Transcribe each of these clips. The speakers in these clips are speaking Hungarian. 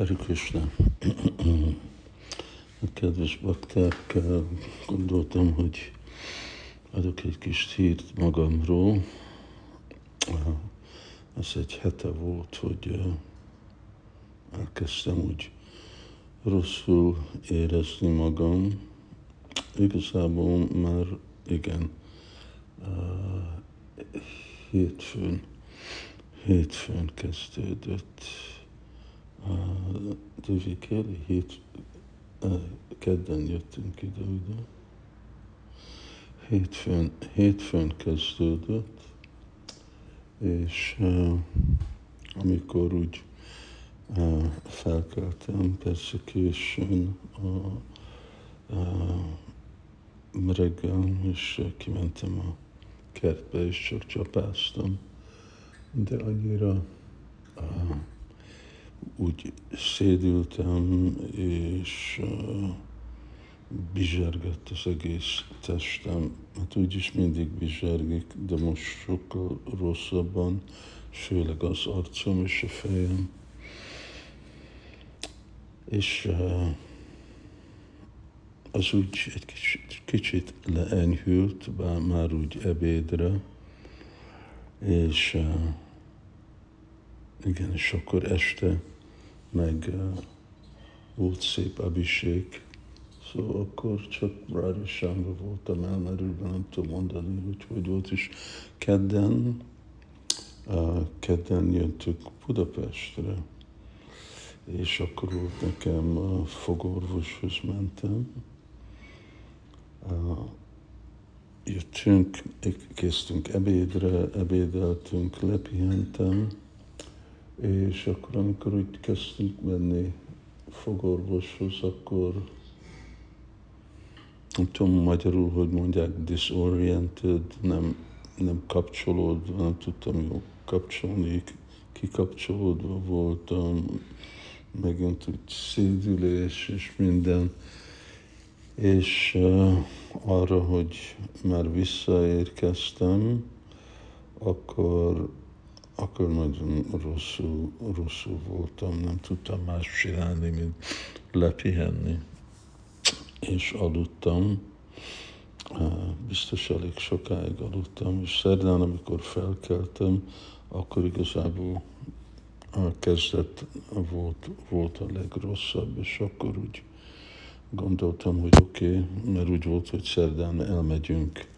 Hari Krishna. Kedves bakták, gondoltam, hogy adok egy kis hírt magamról. Ez egy hete volt, hogy elkezdtem úgy rosszul érezni magam. Igazából már igen, hétfőn, hétfőn kezdődött Divi Kéli, hét, kedden jöttünk ide, ugye? Hétfőn, hétfőn kezdődött, és amikor úgy felkeltem, persze későn a, uh, reggel, és kimentem a kertbe, és csak csapáztam, de annyira uh, úgy szédültem, és bizsergett az egész testem. Hát úgyis mindig bizsergik, de most sokkal rosszabban, főleg az arcom és a fejem. És az úgy egy kicsit, kicsit leenyhült, bár már úgy ebédre, és igen, és akkor este meg uh, volt szép abiség, szóval akkor csak Rádisámba voltam elmerülve, nem tudom mondani, hogy hogy volt, is. Kedden, uh, kedden jöttük Budapestre, és akkor volt nekem uh, fogorvoshoz mentem, uh, jöttünk, késztünk ebédre, ebédeltünk, lepihentem, és akkor, amikor úgy kezdtünk menni fogorvoshoz, akkor nem tudom magyarul, hogy mondják disoriented, nem, nem kapcsolódva, nem tudtam jól kapcsolni, kikapcsolódva voltam, megint úgy szédülés és minden. És uh, arra, hogy már visszaérkeztem, akkor akkor nagyon rosszul, rosszul voltam, nem tudtam más csinálni, mint lepihenni. És aludtam, biztos elég sokáig aludtam, és szerdán, amikor felkeltem, akkor igazából kezdett volt, volt a legrosszabb, és akkor úgy gondoltam, hogy oké, okay, mert úgy volt, hogy szerdán elmegyünk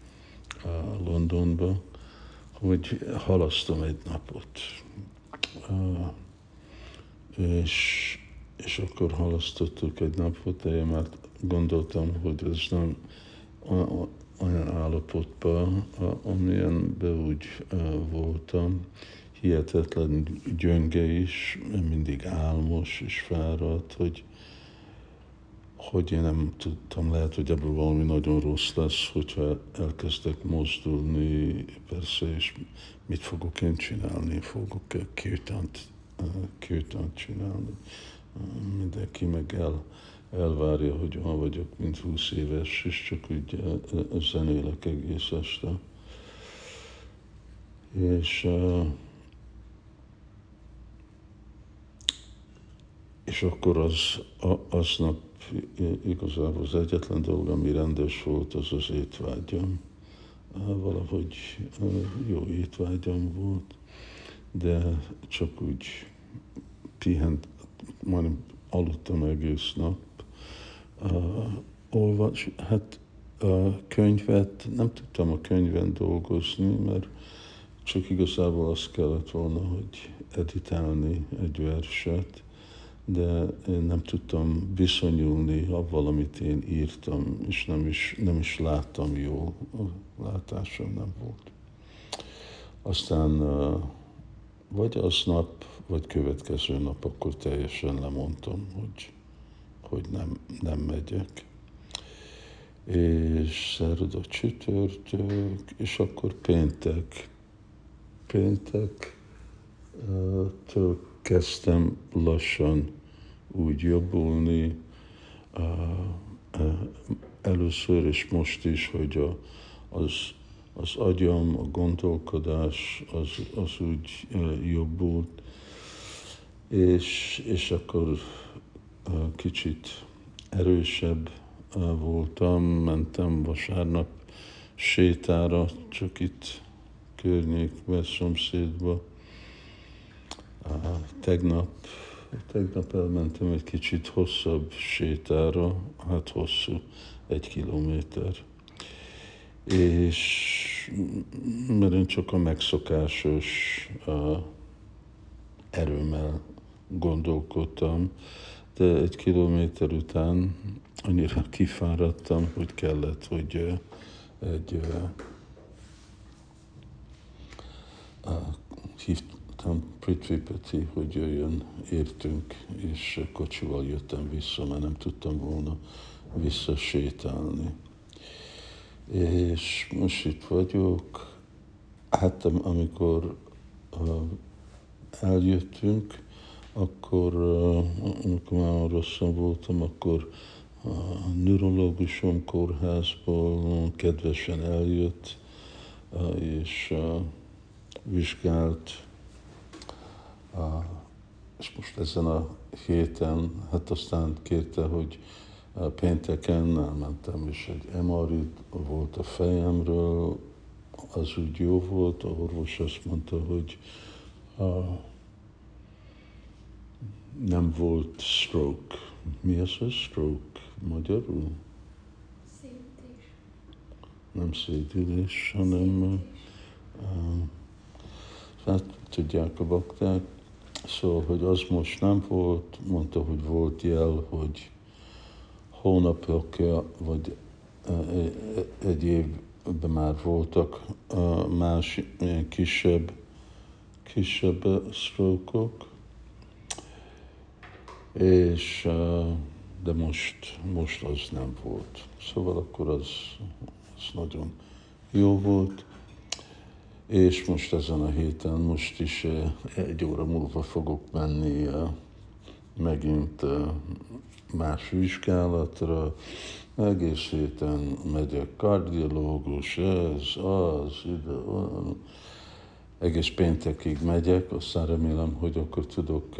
Londonba, hogy halasztom egy napot. És, és akkor halasztottuk egy napot, de én már gondoltam, hogy ez nem olyan állapotban, amilyenben úgy voltam, hihetetlen gyönge is, mindig álmos és fáradt, hogy hogy én nem tudtam, lehet, hogy ebből valami nagyon rossz lesz, hogyha elkezdek mozdulni, persze, és mit fogok én csinálni, fogok kirtant, kirtant csinálni. Mindenki meg el, elvárja, hogy olyan vagyok, mint 20 éves, és csak úgy zenélek egész este. És, és akkor az, aznap igazából az egyetlen dolog, ami rendes volt, az az étvágyam. Valahogy jó étvágyam volt, de csak úgy pihent, majdnem aludtam egész nap. Uh, olvas, hát a könyvet, nem tudtam a könyven dolgozni, mert csak igazából azt kellett volna, hogy editálni egy verset, de én nem tudtam viszonyulni avval, amit én írtam, és nem is, nem is láttam jól, a látásom nem volt. Aztán vagy aznap, vagy következő nap, akkor teljesen lemondtam, hogy, hogy nem, nem megyek. És szerda csütörtök, és akkor péntek, péntek, tök kezdtem lassan úgy jobbulni, először és most is, hogy a, az, az agyam, a gondolkodás az, az úgy jobbult, és, és akkor kicsit erősebb voltam, mentem vasárnap sétára, csak itt környékbe, szomszédba. Tegnap, tegnap elmentem egy kicsit hosszabb sétára, hát hosszú, egy kilométer. És mert én csak a megszokásos uh, erőmmel gondolkodtam, de egy kilométer után annyira kifáradtam, hogy kellett, hogy egy uh, uh, hívtam Prithvipati, hogy jöjjön, értünk, és kocsival jöttem vissza, mert nem tudtam volna visszasétálni. És most itt vagyok. Hát amikor eljöttünk, akkor, uh, amikor már rosszan voltam, akkor a neurológusom kórházból kedvesen eljött, és vizsgált, és most ezen a héten, hát aztán kérte, hogy pénteken elmentem, és egy MRI volt a fejemről, az úgy jó volt, a orvos azt mondta, hogy uh, nem volt stroke. Mi az a stroke magyarul? Szédülés. Nem szédülés, hanem uh, hát tudják a bakták, szóval, hogy az most nem volt, mondta, hogy volt jel, hogy hónapokja, vagy egy évben már voltak más kisebb, kisebb sztrókok, és de most, most az nem volt. Szóval akkor az, az nagyon jó volt, és most ezen a héten, most is egy óra múlva fogok menni megint más vizsgálatra, egész héten megyek kardiológus, ez, az, ide, van. Egész péntekig megyek, aztán remélem, hogy akkor tudok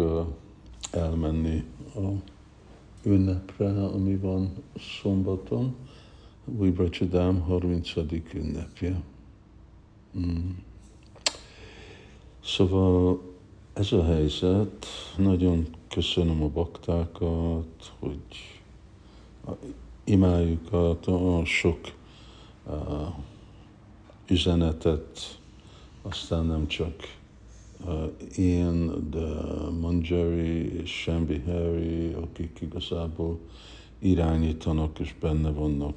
elmenni a ünnepre, ami van szombaton, Újbracsadám 30. ünnepje. Mm. Szóval ez a helyzet, nagyon köszönöm a baktákat, hogy imáljuk a sok uh, üzenetet, aztán nem csak uh, én, de Manjari és Shambi Harry, akik igazából irányítanak és benne vannak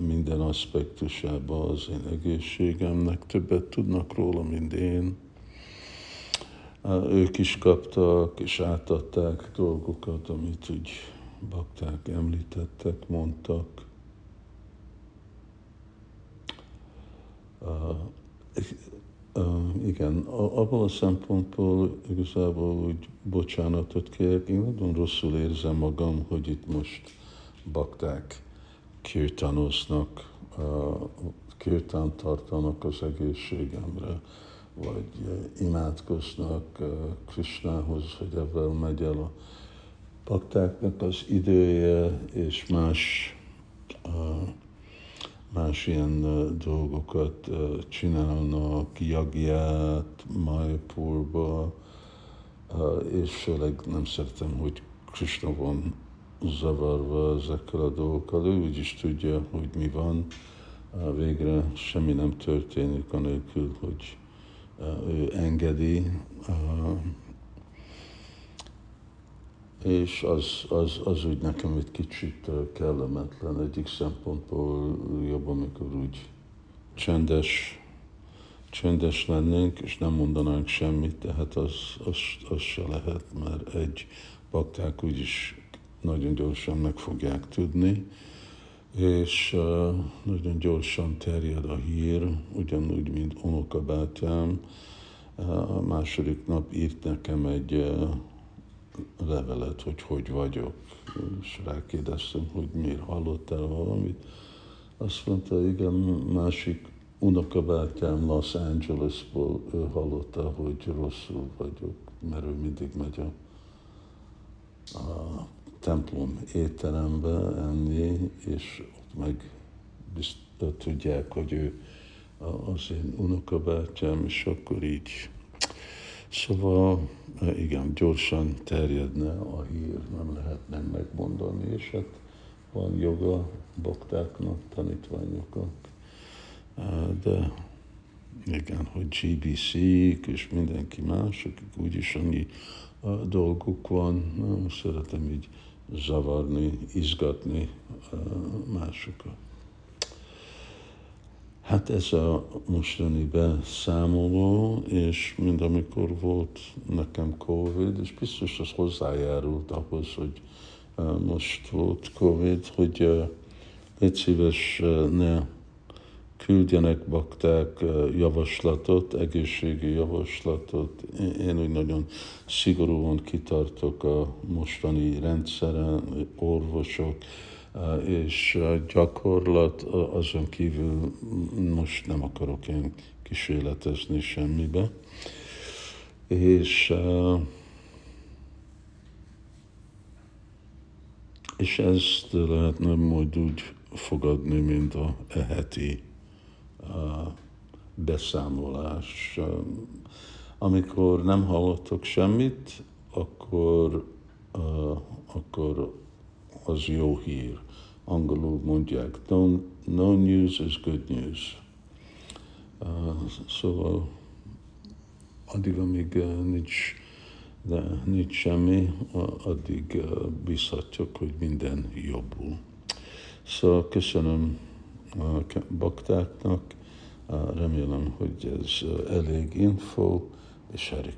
minden aspektusában az én egészségemnek, többet tudnak róla, mint én ők is kaptak és átadták dolgokat, amit úgy bakták említettek, mondtak. Igen, abban a szempontból igazából úgy bocsánatot kérek. Én nagyon rosszul érzem magam, hogy itt most bakták kirtanoznak, kirtán tartanak az egészségemre vagy imádkoznak Krishnához, hogy ebben megy el a paktáknak az idője, és más, más ilyen dolgokat csinálnak, jagját, Mayapurba, és főleg nem szeretem, hogy Krishna van zavarva ezekkel a dolgokkal. Ő úgy is tudja, hogy mi van, végre semmi nem történik anélkül, hogy ő engedi, és az, az, az úgy nekem egy kicsit kellemetlen. Egyik szempontból jobb, amikor úgy csendes, csendes lennénk, és nem mondanánk semmit, tehát az, az, az se lehet, mert egy bakták úgyis nagyon gyorsan meg fogják tudni, és nagyon gyorsan terjed a hír, ugyanúgy, mint unokabátyám. A második nap írt nekem egy levelet, hogy hogy vagyok, és rákérdeztem, hogy miért hallottál valamit. Azt mondta, igen, másik unokabátyám Los Angelesból, ő hallotta, hogy rosszul vagyok, mert ő mindig megy a templom étterembe enni, és ott meg bizt, tudják, hogy ő az én unokabátyám, és akkor így. Szóval igen, gyorsan terjedne a hír, nem lehetne megmondani, és hát van joga baktáknak, tanítványoknak, de igen, hogy gbc és mindenki más, akik úgyis annyi dolguk van, szeretem így zavarni, izgatni másokat. Hát ez a mostani beszámoló, és mind amikor volt nekem Covid, és biztos az hozzájárult ahhoz, hogy most volt Covid, hogy légy szíves, ne küldjenek bakták javaslatot, egészségi javaslatot. Én úgy nagyon szigorúan kitartok a mostani rendszeren, orvosok, és gyakorlat azon kívül most nem akarok én kísérletezni semmibe. És, és ezt lehetne majd úgy fogadni, mint a eheti beszámolás. Amikor nem hallottok semmit, akkor, akkor az jó hír. Angolul mondják, no news is good news. Szóval addig, amíg nincs, de nincs semmi, addig bízhatjuk, hogy minden jobbul. Szóval köszönöm baktáknak, remélem, hogy ez elég info, és Hari